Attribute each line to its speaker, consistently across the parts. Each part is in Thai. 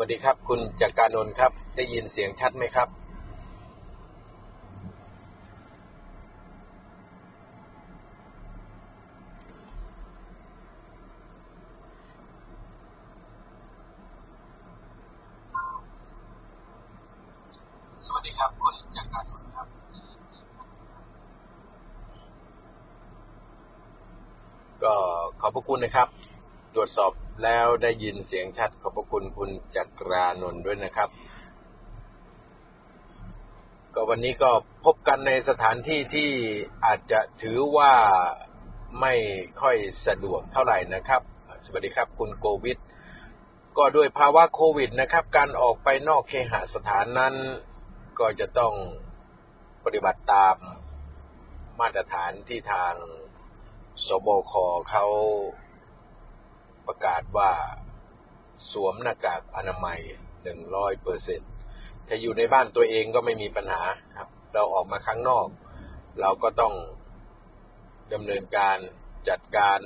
Speaker 1: วัสดีครับ คุณจักรานนท์ครับ ได้ยินเสียงชัดไหมครับ สวัสดีครับ คุณจักรานนท์ครับก็ขอบพระคุณนะครับ ตรวจสอบแล้วได้ยินเสียงชัดขอบพระคุณคุณจักรานนท์ด้วยนะครับ ก็วันนี้ก็พบกันในสถานที่ที่อาจจะถือว่าไม่ค่อยสะดวกเท่าไหร่นะครับ สวัสดีครับคุณโควิดก็ด้วยภาวะโควิดนะครับ การออกไปนอกเคหสถานนั้น ก็จะต้องปฏิบัติตามมาตรฐานที่ทางสบคเขา ประกาศว่า สวมหน้ากากอนามัยหนึ่งร้อยเปอร์เซ็นถ้าอยู่ในบ้านตัวเองก็ไม่มีปัญหาครับ เราออกมาข้างนอก เราก็ต้องดำเนินการจัดการ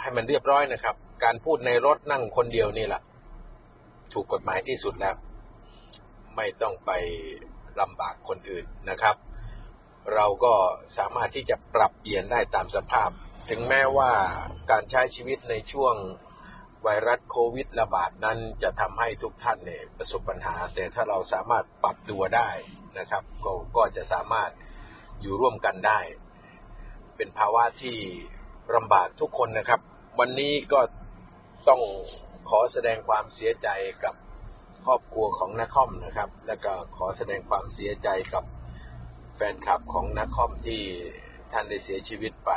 Speaker 1: ให้มันเรียบร้อยนะครับ การพูดในรถนั่งคนเดียวนี่แหละถูกกฎหมายที่สุดแล้ว ไม่ต้องไปลำบากคนอื่นนะครับ เราก็สามารถที่จะปรับเปลี่ยนได้ตามสภาพ ถึงแม้ว่าการใช้ชีวิตในช่วงไวรัสโควิดระบาดนั้นจะทำให้ทุกท่านเนี่ยประสบปัญหา แต่ถ้าเราสามารถปรับตัวได้นะครับ ก็ก็จะสามารถอยู่ร่วมกันได้ เป็นภาวะที่ลำบากทุกคนนะครับ วันนี้ก็ต้องขอแสดงความเสียใจกับครอบครัวของนักคอมนะครับ และก็ขอแสดงความเสียใจกับแฟนคลับของนักคอมที่ท่านได้เสียชีวิตไป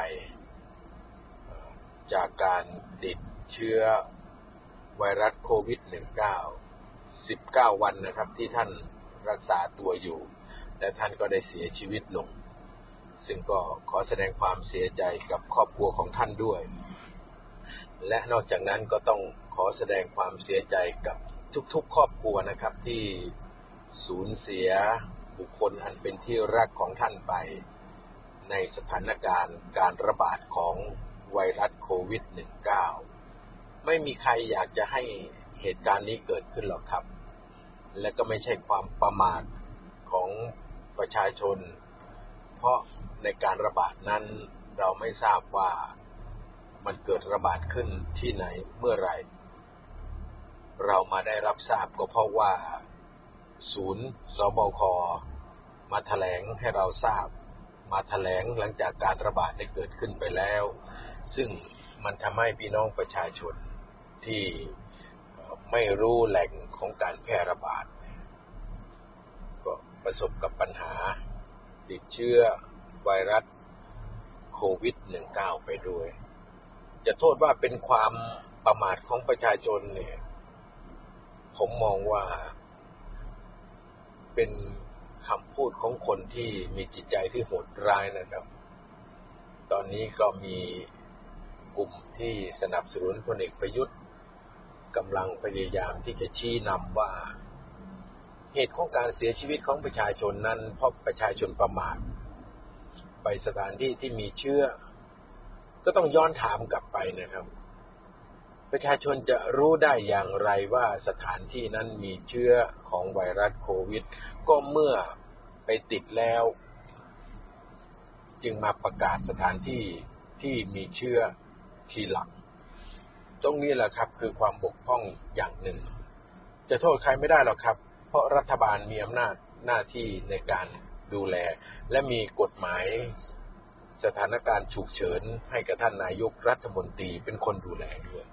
Speaker 1: จากการติดเชื้อไวรัสโควิด -19 19 วันนะครับที่ท่านรักษาตัวอยู่ และท่านก็ได้เสียชีวิตลง ซึ่งก็ขอแสดงความเสียใจกับครอบครัวของท่านด้วย และนอกจากนั้นก็ต้องขอแสดงความเสียใจกับทุกๆ ครอบครัวนะครับที่สูญเสียบุคคลอันเป็นที่รักของท่านไป ในสถานการณ์การระบาดของไวรัสโวิด -19 ไม่มีใครอยากจะให้เหตุการณ์นี้เกิดขึ้นหรอกครับ และก็ไม่ใช่ความประมาทของประชาชน เพราะในการระบาดนั้นเราไม่ทราบว่ามันเกิดระบาดขึ้นที่ไหนเมื่อไรเรามาได้รับทราบก็เพราะว่า ศูนย์สบคมาแถลงให้เราทราบ มาแถลงหลังจากการระบาดได้เกิดขึ้นไปแล้ว ซึ่ง มันทำให้พี่น้องประชาชนที่ไม่รู้แหล่งของการแพร่ระบาด ก็ประสบกับปัญหาติดเชื้อไวรัสโควิด -19 ไปด้วย จะโทษว่าเป็นความประมาทของประชาชนเนี่ย ผมมองว่าเป็นคำพูดของคนที่มีจิตใจที่โหดร้ายนะครับ ตอนนี้ก็มี กลุ่มที่สนับสนุนพลเอกประยุทธ์กำลังพยายามที่จะชี้นำว่า เหตุของการเสียชีวิตของประชาชนนั้นเพราะประชาชนประมาทไปสถานที่ที่มีเชื้อ ก็ต้องย้อนถามกลับไปนะครับ ประชาชนจะรู้ได้อย่างไรว่าสถานที่นั้นมีเชื้อของไวรัสโควิด ก็เมื่อไปติดแล้ว จึงมาประกาศสถานที่ที่มีเชื้อ ทีหลัง ตรงนี้แหละครับคือความบกพร่องอย่างหนึ่ง จะโทษใครไม่ได้หรอกครับ เพราะรัฐบาลมีอำนาจหน้าที่ในการดูแล และมีกฎหมายสถานการณ์ฉุกเฉินให้กับท่านนายกรัฐมนตรีเป็นคนดูแลด้วย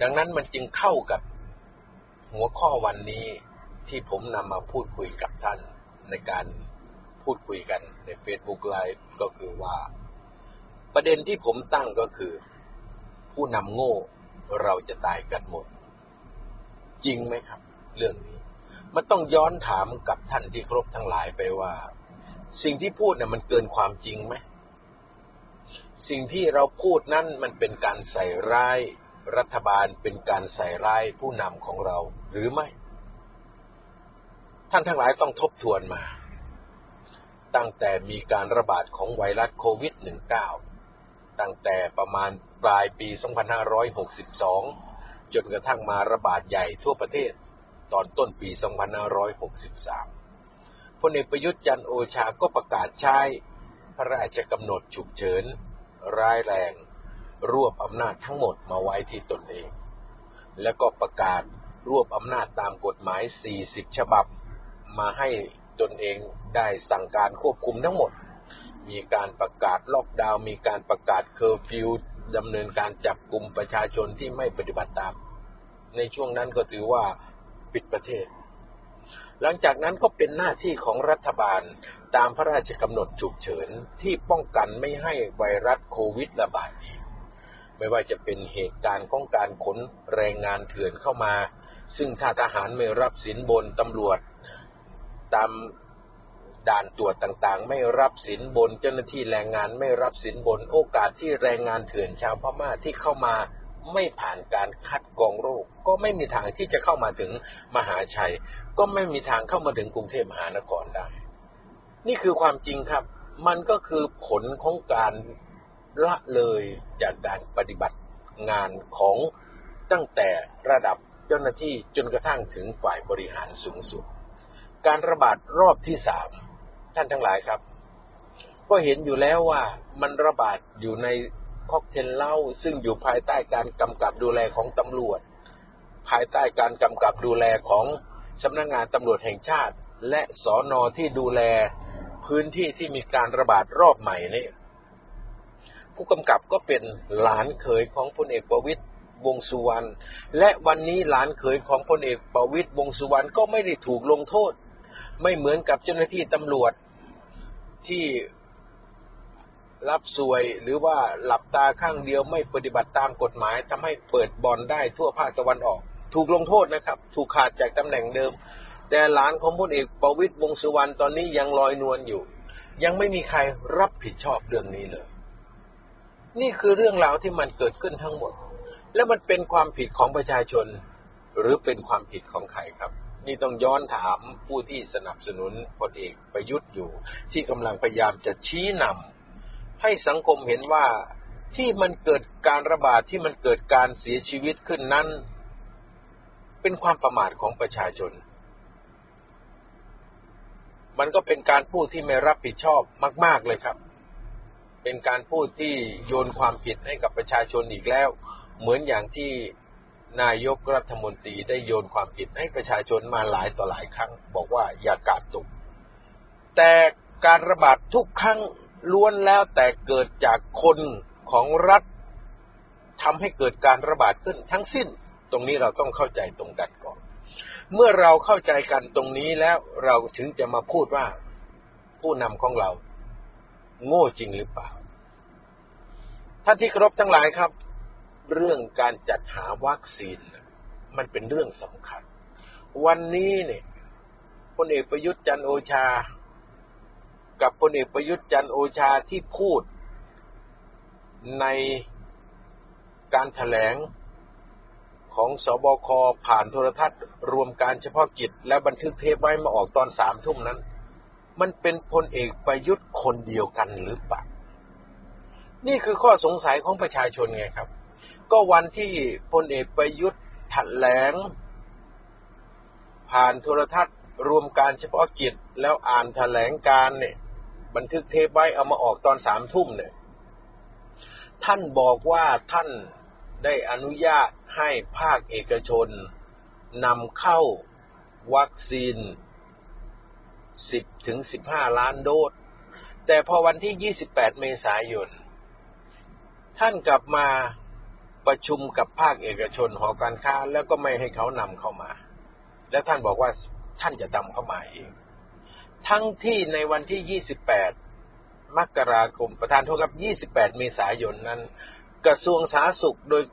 Speaker 1: ดังนั้นมันจึงเข้ากับหัวข้อวันนี้ที่ผมนำมาพูดคุยกับท่านในการพูดคุยกันใน Facebook Live ก็คือว่า ประเด็นที่ผมตั้งก็คือ ผู้นำโง่เราจะตายกันหมด จริงไหมครับ เรื่องนี้ มันต้องย้อนถามกับท่านที่ครบทั้งหลายไปว่า สิ่งที่พูดเนี่ยมันเกินความจริงไหมสิ่งที่เราพูดนั้นมันเป็นการใส่ร้ายรัฐบาลเป็นการใส่ร้ายผู้นำของเราหรือไม่ ท่านทั้งหลายต้องทบทวนมา ตั้งแต่มีการระบาดของไวรัสโควิด -19 ตั้งแต่ประมาณปลายปี 2562 จนกระทั่งมาระบาดใหญ่ทั่วประเทศตอนต้นปี 2563 พลเอกประยุทธ์จันโอชาก็ประกาศใช้พระราชกำหนดฉุกเฉิน ร้ายแรง รวบอำนาจทั้งหมดมาไว้ที่ตนเอง แล้วก็ประกาศรวบอำนาจตามกฎหมาย 40 ฉบับ มาให้ตนเองได้สั่งการควบคุมทั้งหมด มีการประกาศล็อกดาวน์มีการประกาศเคอร์ฟิวดำเนินการจับกลุ่มประชาชนที่ไม่ปฏิบัติตาม ในช่วงนั้นก็ถือว่าปิดประเทศ หลังจากนั้นก็เป็นหน้าที่ของรัฐบาลตามพระราชกำหนดฉุกเฉินที่ป้องกันไม่ให้ไวรัสโควิดระบาดอีกไม่ว่าจะเป็นเหตุการณ์ของการขนแรงงานเถื่อนเข้ามา ซึ่งถ้าทหารไม่รับสินบนตำรวจ ตาม ด่านตรวจต่างๆ ไม่รับสินบน เจ้าหน้าที่แรงงานไม่รับสินบน โอกาสที่แรงงานเถื่อนชาวพม่าที่เข้ามาไม่ผ่านการคัดกรองโรค ก็ไม่มีทางที่จะเข้ามาถึงมหาชัย ก็ไม่มีทางเข้ามาถึงกรุงเทพมหานครได้ นี่คือความจริงครับ มันก็คือผลของการละเลยจากการปฏิบัติงานของตั้งแต่ระดับเจ้าหน้าที่จนกระทั่งถึงฝ่ายบริหารสูงสุด การระบาดรอบที่สาม ท่านทั้งหลายครับ ก็เห็นอยู่แล้วว่ามันระบาดอยู่ในค็อกเทลเหล้าซึ่งอยู่ภายใต้การกำกับดูแลของตำรวจ ภายใต้การกำกับดูแลของสำนักงงานตำรวจแห่งชาติ และสอนอที่ดูแลพื้นที่ที่มีการระบาดรอบใหม่นี่ผู้กำกับก็เป็นหลานเขยของพลเอกประวิตยวงสุวรรณและวันนี้หลานเขยของพลเอกประวิตยวงสุวรรณก็ไม่ได้ถูกลงโทษ ไม่เหมือนกับเจ้าหน้าที่ตำรวจ ที่รับสวยหรือว่าหลับตาข้างเดียวไม่ปฏิบัติตามกฎหมายทำให้เปิดบอลได้ทั่วภาคตะวันออก ถูกลงโทษนะครับ ถูกขาดจากตำแหน่งเดิม แต่หลานของพลเอกประวิตยวงสุวรรณตอนนี้ยังลอยนวลอยู่ ยังไม่มีใครรับผิดชอบเรื่องนี้เลย นี่คือเรื่องราวที่มันเกิดขึ้นทั้งหมด และมันเป็นความผิดของประชาชน หรือเป็นความผิดของใครครับ นี่ต้องย้อนถามผู้ที่สนับสนุนพลเอกประยุทธ์อยู่ ที่กำลังพยายามจะชี้นำให้สังคมเห็นว่าที่มันเกิดการระบาดที่มันเกิดการเสียชีวิตขึ้นนั้น เป็นความประมาทของประชาชน มันก็เป็นการพูดที่ไม่รับผิดชอบมาก ๆเลยครับ เป็นการพูดที่โยนความผิดให้กับประชาชนอีกแล้ว เหมือนอย่างที่ นายกรัฐมนตรีได้โยนความผิดให้ประชาชนมาหลายต่อหลายครั้ง บอกว่าอย่ากาดตก แต่การระบาดทุกครั้งล้วนแล้วแต่เกิดจากคนของรัฐทำให้เกิดการระบาดขึ้นทั้งสิ้น ตรงนี้เราต้องเข้าใจตรงกันก่อน เมื่อเราเข้าใจกันตรงนี้แล้วเราถึงจะมาพูดว่า ผู้นำของเรา โง่จริงหรือเปล่าท่านที่ครบทั้งหลายครับ เรื่องการจัดหาวัคซีน มันเป็นเรื่องสำคัญ วันนี้เนี่ยพลเอกประยุทธ์จันโอชา กับพลเอกประยุทธ์จันโอชาที่พูด ในการถแถลงของสบคผ่านโทรทัศน์ รวมการเฉพาะกิจ และบันทึกเทปไว้มาออกตอนสามทุ่มนั้น มันเป็นพลเอกประยุทธ์คนเดียวกันหรือเปล่า นี่คือข้อสงสัยของประชาชนไงครับ ก็วันที่พลเอกประยุทธ์ถแถลง ผ่านโทรทัศน์รวมการเฉพาะกิจแล้วอ่านถแถลงการเนี่ย บันทึกเทปไว้เอามาออกตอนสามทุ่มเนี่ย ท่านบอกว่าท่านได้อนุญาตให้ภาคเอกชนนำเข้าวัคซีน 10 ถึง 15 ล้านโดส แต่พอวันที่ 28 เมษายน ท่านกลับมา ประชุมกับภาคเอกชนหอการค้า แล้วก็ไม่ให้เขานำเข้ามา และท่านบอกว่าท่านจะนำเข้ามาเอง ทั้งที่ในวันที่ 28 มกราคม ประธานโทษครับ 28 เมษายนนั้น กระทรวงสาธารณสุขโดย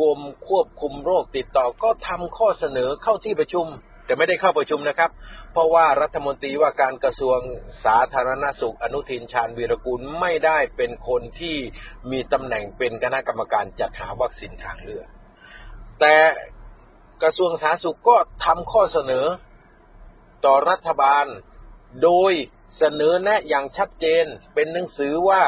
Speaker 1: กรมควบคุมโรคติดต่อก็ทำข้อเสนอเข้าที่ประชุม แต่ไม่ได้เข้าประชุมนะครับ เพราะว่ารัฐมนตรีว่าการกระทรวงสาธารณสุขอนุทินชาญวีรกุลไม่ได้เป็นคนที่มีตำแหน่งเป็นคณะกรรมการจัดหาวัคซีนทางเลือก แต่กระทรวงสาธารณสุขก็ทำข้อเสนอต่อรัฐบาล โดยเสนอแนะอย่างชัดเจนเป็นหนังสือว่า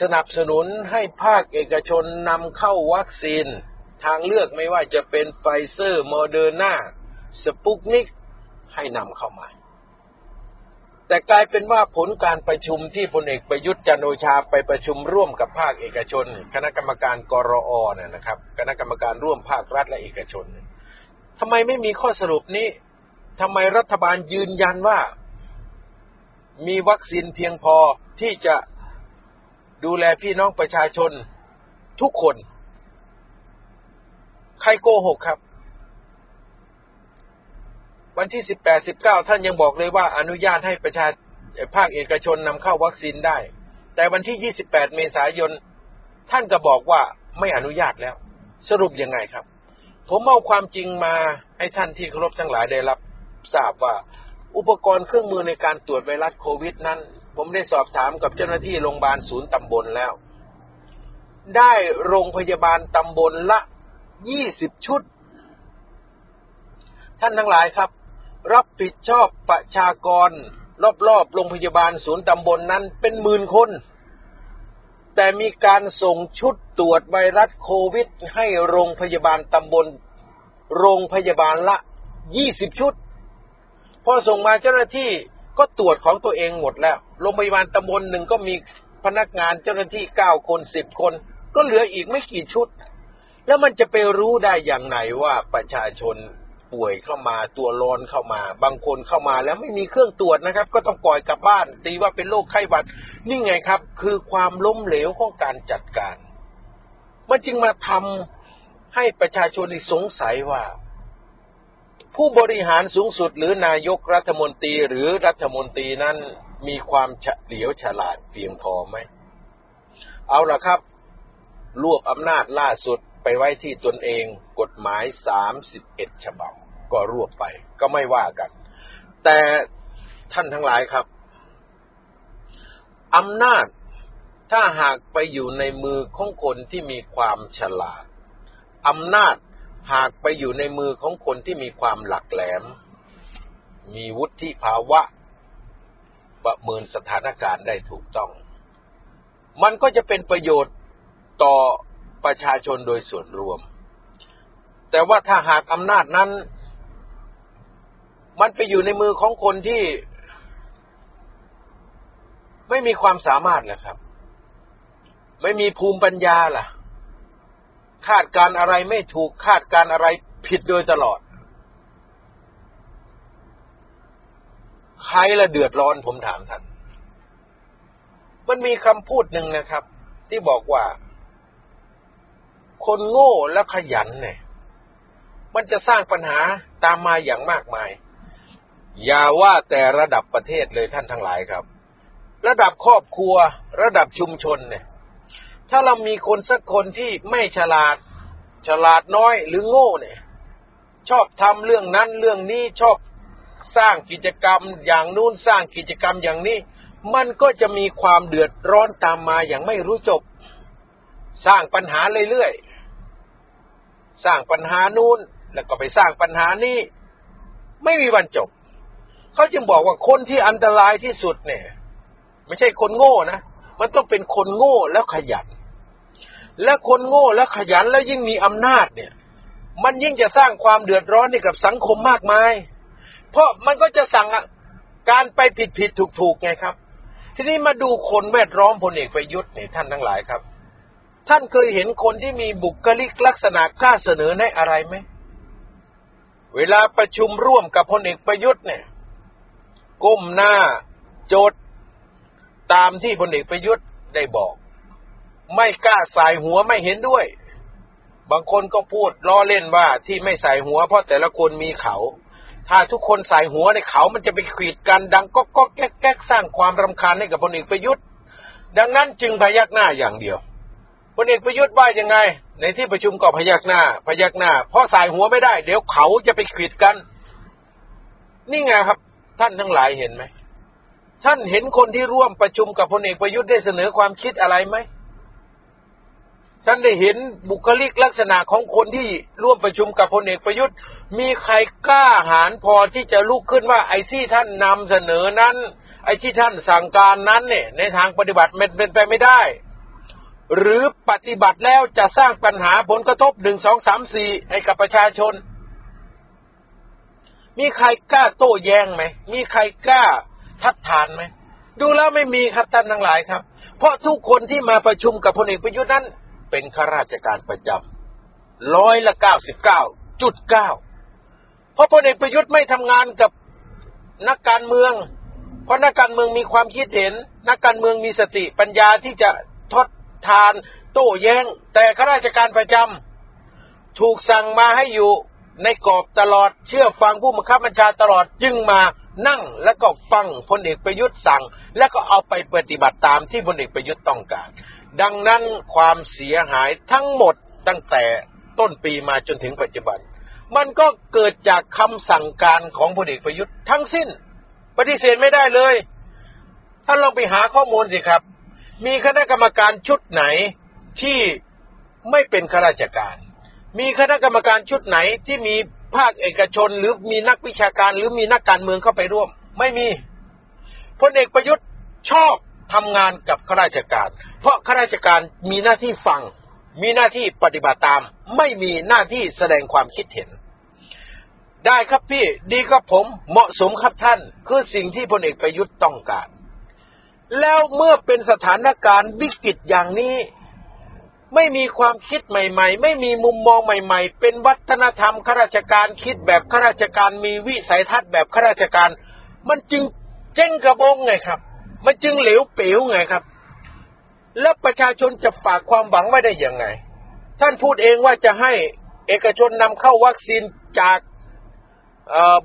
Speaker 1: สนับสนุนให้ภาคเอกชนนำเข้าวัคซีน ทางเลือกไม่ว่าจะเป็นไฟเซอร์โมเดอร์นาสปุกนิกให้นำเข้ามา แต่กลายเป็นว่าผลการประชุมที่พลเอกประยุทธ์จันโอชาไปประชุมร่วมกับภาคเอกชน คณะกรรมการกรอเนี่ยนะครับ คณะกรรมการร่วมภาครัฐและเอกชนทำไมไม่มีข้อสรุปนี้ทำไมรัฐบาลยืนยันว่า มีวัคซีนเพียงพอที่จะดูแลพี่น้องประชาชนทุกคน รโกหกครับ วันที่สิบแปดสิบเก้าท่านยังบอกเลยว่าอนุญาตให้ประชาภาคเอกชนนำเข้าวัคซีนได้ แต่วันที่ยี่สิบแปดเมษายน ท่านก็บอกว่าไม่อนุญาตแล้ว สรุปยังไงครับ ผมเอาความจริงมาให้ท่านที่เคารพทั้งหลายได้รับทราบว่าอุปกรณ์เครื่องมือในการตรวจไวรัสโควิดนั้น ผมได้สอบถามกับเจ้าหน้าที่โรงพยาบาลศูนย์ตำบลแล้ว ได้โรงพยาบาลตำบลละ ยี่สิบชุด ท่านทั้งหลายครับ รับผิดชอบประชากร รอบๆโรงพยาบาลศูนย์ตำบลนนั้นเป็นหมื่นคน แต่มีการส่งชุดตรวจไวรัสโควิด ให้โรงพยาบาลตำบล โรงพยาบาลละยี่สิบชุด พอส่งมาเจ้าหน้าที่ก็ตรวจของตัวเองหมดแล้ว โรงพยาบาลตำบลหนึ่งก็มีพนักงานเจ้าหน้าที่เก้าคนสิบคน ก็เหลืออีกไม่กี่ชุด แล้วมันจะไปรู้ได้อย่างไหนว่าประชาชนป่วยเข้ามาตัวร้อนเข้ามา บางคนเข้ามาแล้วไม่มีเครื่องตรวจนะครับ ก็ต้องปล่อยกลับบ้าน ตีว่าเป็นโรคไข้หวัด นี่ไงครับ คือความล้มเหลวของการจัดการ มันจึงมาทำให้ประชาชนสงสัยว่า ผู้บริหารสูงสุดหรือนายกรัฐมนตรีหรือรัฐมนตรีนั้นมีความเฉลียวฉลาดเพียงพอไหม เอาล่ะครับ รวบอำนาจล่าสุด ไปไว้ที่ตนเองกฎหมายสามสิบเอ็ดฉบับ ก็รวบไป ก็ไม่ว่ากัน แต่ท่านทั้งหลายครับอำนาจถ้าหากไปอยู่ในมือของคนที่มีความฉลาดอำนาจหากไปอยู่ในมือของคนที่มีความหลักแหลม มีวุฒิภาวะ ประเมินสถานการณ์ได้ถูกต้อง มันก็จะเป็นประโยชน์ต่อ ประชาชนโดยส่วนรวม แต่ว่าถ้าหากอำนาจนั้น มันไปอยู่ในมือของคนที่ ไม่มีความสามารถแหละครับ ไม่มีภูมิปัญญาล่ะ คาดการอะไรไม่ถูกคาดการอะไรผิดโดยตลอด ใครละเดือดร้อนผมถามท่านมันมีคำพูดหนึ่งนะครับ ที่บอกว่า คนโง่และขยันเนี่ย มันจะสร้างปัญหาตามมาอย่างมากมาย อย่าว่าแต่ระดับประเทศเลยท่านทั้งหลายครับ ระดับครอบครัว ระดับชุมชนเนี่ย ถ้าเรามีคนสักคนที่ไม่ฉลาด ฉลาดน้อยหรือโง่เนี่ย ชอบทำเรื่องนั้นเรื่องนี้ชอบสร้างกิจกรรมอย่างนู้นสร้างกิจกรรมอย่างนี้ มันก็จะมีความเดือดร้อนตามมาอย่างไม่รู้จบ สร้างปัญหาเรื่อย สร้างปัญหานู้นแล้วก็ไปสร้างปัญหานี้ไม่มีวันจบ เขาจึงบอกว่าคนที่อันตรายที่สุดเนี่ย ไม่ใช่คนโง่นะ มันต้องเป็นคนโง่แล้วขยัน และคนโง่แล้วขยันแล้วยิ่งมีอำนาจเนี่ย มันยิ่งจะสร้างความเดือดร้อนให้กับสังคมมากมาย เพราะมันก็จะสั่งการไปผิดผิดถูกถูกไงครับ ทีนี้มาดูคนแวดล้อมพลเอกประยุทธ์เนี่ยท่านทั้งหลายครับ ท่านเคยเห็นคนที่มีบุคลิกลักษณะกล้าเสนอแนะอะไรไหม เวลาประชุมร่วมกับพลเอกประยุทธ์เนี่ย ก้มหน้าโจดตามที่พลเอกประยุทธ์ได้บอก ไม่กล้าใส่หัวไม่เห็นด้วย บางคนก็พูดล้อเล่นว่าที่ไม่ใส่หัว เพราะแต่ละคนมีเขา ถ้าทุกคนใส่หัวในเขา มันจะไปขีดกันดังก็ก็แก๊กแก๊กสร้างความรำคาญให้กับพลเอกประยุทธ์ ดังนั้นจึงพยักหน้าอย่างเดียว พลเอกประยุทธ์ว่ายังไง ในที่ประชุมก็พยักหน้า พยักหน้า เพราะใส่หัวไม่ได้ เดี๋ยวเขาจะไปขีดกัน นี่ไงครับ ท่านทั้งหลายเห็นไหมท่านเห็นคนที่ร่วมประชุมกับพลเอกประยุทธ์ได้เสนอความคิดอะไรไหมท่านได้เห็นบุคลิกลักษณะของคนที่ร่วมประชุมกับพลเอกประยุทธ์ มีใครกล้าหาญพอที่จะลุกขึ้นว่าไอ้ที่ท่านนำเสนอนั้น ไอ้ที่ท่านสั่งการนั้นเนี่ยในทางปฏิบัติมันเป็นไปไม่ได้ หรือปฏิบัติแล้วจะสร้างปัญหาผลกระทบหนึ่งสองสามสี่ให้กับประชาชน มีใครกล้าโต้แย้งไหม มีใครกล้าทัดทานไหม ดูแล้วไม่มีครับท่านทั้งหลายครับ เพราะทุกคนที่มาประชุมกับพลเอกประยุทธ์นั้น เป็นข้าราชการประจำร้อยละเก้าสิบเก้าจุดเก้าเพราะพลเอกประยุทธ์ไม่ทำงานกับนักการเมือง เพราะนักการเมืองมีความคิดเห็น นักการเมืองมีสติปัญญาที่จะทด ทาน โต้แย้ง แต่ข้าราชการประจำถูกสั่งมาให้อยู่ในกรอบตลอดเชื่อฟังผู้บังคับบัญชาตลอดจึงมานั่งแล้วก็ฟังพลเอกประยุทธ์สั่ง แล้วก็เอาไปปฏิบัติตามที่พลเอกประยุทธ์ต้องการ ดังนั้นความเสียหายทั้งหมดตั้งแต่ต้นปีมาจนถึงปัจจุบัน มันก็เกิดจากคำสั่งการของพลเอกประยุทธ์ทั้งสิ้น ปฏิเสธไม่ได้เลย ท่านลองไปหาข้อมูลสิครับ มีคณะกรรมการชุดไหนที่ไม่เป็นข้าราชการ มีคณะกรรมการชุดไหนที่มีภาคเอกชนหรือมีนักวิชาการหรือมีนักการเมืองเข้าไปร่วม ไม่มีพลเอกประยุทธ์ชอบทำงานกับข้าราชการ เพราะข้าราชการมีหน้าที่ฟัง มีหน้าที่ปฏิบัติตาม ไม่มีหน้าที่แสดงความคิดเห็น ได้ครับพี่ ดีครับผม เหมาะสมครับท่าน คือสิ่งที่พลเอกประยุทธ์ต้องการ แล้วเมื่อเป็นสถานการณ์วิกฤตอย่างนี้ ไม่มีความคิดใหม่ ๆ ไม่มีมุมมองใหม่ ๆ เป็นวัฒนธรรมข้าราชการคิดแบบข้าราชการมีวิสัยทัศน์แบบข้าราชการ มันจึงเจ๊งกระบงไงครับ มันจึงเหลวเป๋วไงครับ แล้วประชาชนจะฝากความหวังไว้ได้ยังไง ท่านพูดเองว่าจะให้เอกชนนำเข้าวัคซีนจาก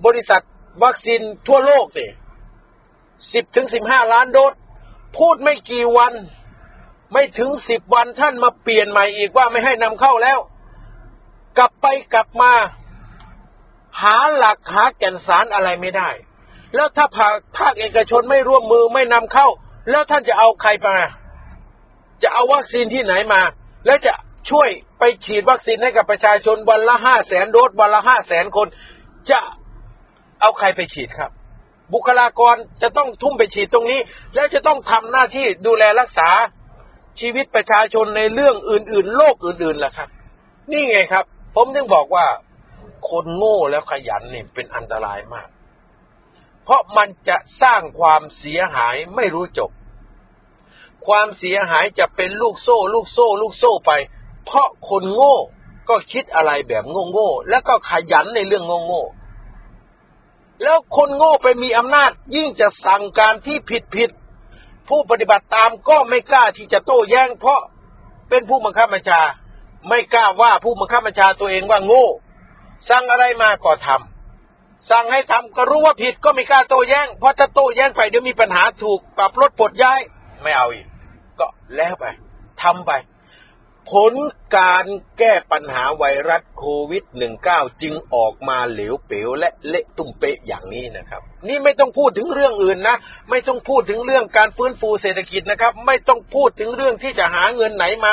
Speaker 1: บริษัทวัคซีนทั่วโลกสิสิบถึงสิบห้าล้านโดส พูดไม่กี่วัน ไม่ถึงสิบวันท่านมาเปลี่ยนใหม่อีกว่าไม่ให้นำเข้าแล้ว กลับไปกลับมา หาหลักหาแก่นสารอะไรไม่ได้ แล้วถ้าภาคภาคเอกชนไม่ร่วมมือไม่นำเข้า แล้วท่านจะเอาใครมาจะเอาวัคซีนที่ไหนมา แล้วจะช่วยไปฉีดวัคซีนให้กับประชาชนวันละห้าแสนโดสวันละห้าแสนคน จะเอาใครไปฉีดครับ บุคลากรจะต้องทุ่มไปฉีดตรงนี้ แล้วจะต้องทำหน้าที่ดูแลรักษาชีวิตประชาชนในเรื่องอื่น ๆ โลกอื่นๆล่ะครับ นี่ไงครับ ผมถึงบอกว่า คนโง่แล้วขยันนี่เป็นอันตรายมาก เพราะมันจะสร้างความเสียหายไม่รู้จบ ความเสียหายจะเป็นลูกโซ่ ลูกโซ่ ลูกโซ่ไป เพราะคนโง่ก็คิดอะไรแบบโง่ๆแล้วก็ขยันในเรื่องโง่ๆ แล้วคนโง่ไปมีอำนาจ ยิ่งจะสั่งการที่ผิดผิด ผู้ปฏิบัติตามก็ไม่กล้าที่จะโต้แย้ง เพราะเป็นผู้บังคับบัญชา ไม่กล้าว่าผู้บังคับบัญชาตัวเองว่าโง่ สั่งอะไรมาก็ทำสั่งให้ทำก็รู้ว่าผิดก็ไม่กล้าโต้แย้ง เพราะถ้าโต้แย้งไปเดี๋ยวมีปัญหาถูกปรับลดปลดย้าย ไม่เอาอีก ก็แล้วไปทำไป ผลการแก้ปัญหาไวรัสโควิด -19 จึงออกมาเหลวเป๋วและเละตุ้มเป๊ะอย่างนี้นะครับ นี่ไม่ต้องพูดถึงเรื่องอื่นนะ ไม่ต้องพูดถึงเรื่องการฟื้นฟูเศรษฐกิจนะครับ ไม่ต้องพูดถึงเรื่องที่จะหาเงินไหนมา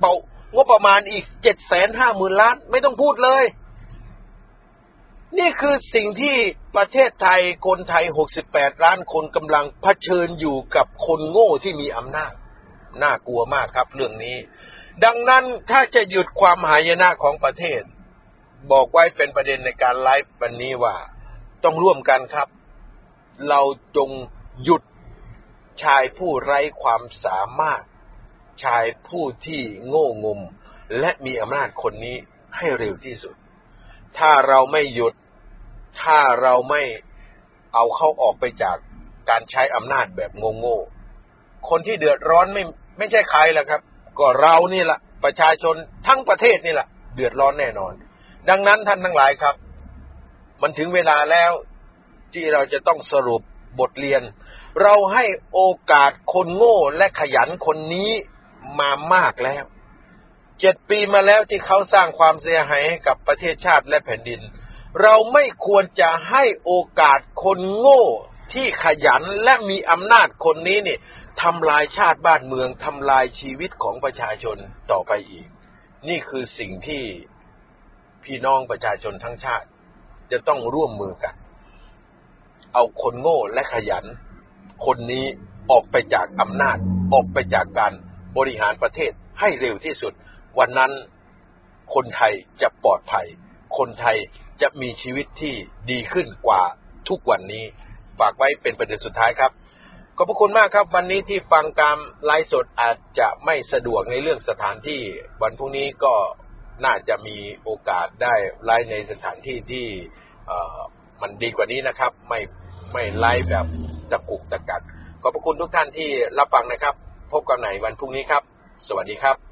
Speaker 1: เป่างบประมาณอีกเจ็ดแสนห้าหมื่นล้าน ไม่ต้องพูดเลย นี่คือสิ่งที่ประเทศไทยคนไทยหกสิบแปดล้านคนกำลังเผชิญอยู่กับคนโง่ที่มีอำนาจ น่ากลัวมากครับเรื่องนี้ ดังนั้นถ้าจะหยุดความหายนะของประเทศ บอกไว้เป็นประเด็นในการไลฟ์วันนี้ว่า ต้องร่วมกันครับ เราจงหยุดชายผู้ไร้ความสามารถ ชายผู้ที่โง่งม และมีอำนาจคนนี้ให้เร็วที่สุด ถ้าเราไม่หยุด ถ้าเราไม่เอาเขาออกไปจากการใช้อำนาจแบบโง่ๆคนที่เดือดร้อนไม่ไม่ใช่ใครละครับ ก็เรานี่แหละประชาชนทั้งประเทศนี่แหละเดือดร้อนแน่นอน ดังนั้นท่านทั้งหลายครับ มันถึงเวลาแล้วที่เราจะต้องสรุปบทเรียน เราให้โอกาสคนโง่และขยันคนนี้มามากแล้วเจ็ดปีมาแล้วที่เขาสร้างความเสียหายให้กับประเทศชาติและแผ่นดิน เราไม่ควรจะให้โอกาสคนโง่ที่ขยันและมีอำนาจคนนี้นี่ ทำลายชาติบ้านเมืองทำลายชีวิตของประชาชนต่อไปอีก นี่คือสิ่งที่พี่น้องประชาชนทั้งชาติ จะต้องร่วมมือกัน เอาคนโง่และขยัน คนนี้ออกไปจากอำนาจ ออกไปจากการบริหารประเทศให้เร็วที่สุด วันนั้นคนไทยจะปลอดภัย คนไทยจะมีชีวิตที่ดีขึ้นกว่าทุกวันนี้ ฝากไว้เป็นประเด็นสุดท้ายครับ ขอบพระคุณมากครับ วันนี้ที่ฟังการไลฟ์สดอาจจะไม่สะดวกในเรื่องสถานที่ วันพรุ่งนี้ก็น่าจะมีโอกาสได้ไลฟ์ในสถานที่ที่มันดีกว่านี้นะครับ ไม่ไม่ไลฟ์แบบตะกุกตะกักขอบพระคุณทุกท่านที่รับฟังนะครับ พบกันใหม่วันพรุ่งนี้ครับ สวัสดีครับ